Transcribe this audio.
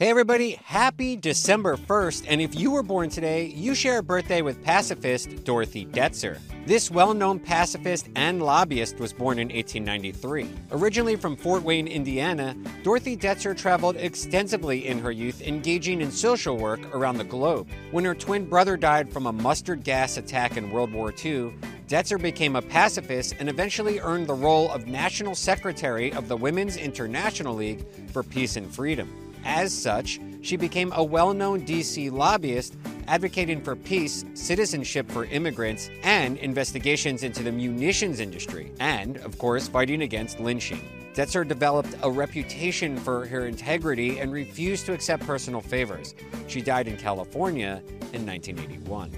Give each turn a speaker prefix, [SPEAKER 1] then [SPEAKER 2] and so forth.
[SPEAKER 1] Hey everybody, happy December 1st, and if you were born today, you share a birthday with pacifist Dorothy Detzer. This well known pacifist and lobbyist was born in 1893. Originally from Fort Wayne, Indiana, Dorothy Detzer traveled extensively in her youth, engaging in social work around the globe. When her twin brother died from a mustard gas attack in World War II, Detzer became a pacifist and eventually earned the role of National Secretary of the Women's International League for Peace and Freedom. As such, she became a well known DC lobbyist advocating for peace, citizenship for immigrants, and investigations into the munitions industry, and, of course, fighting against lynching. Detzer developed a reputation for her integrity and refused to accept personal favors. She died in California in 1981.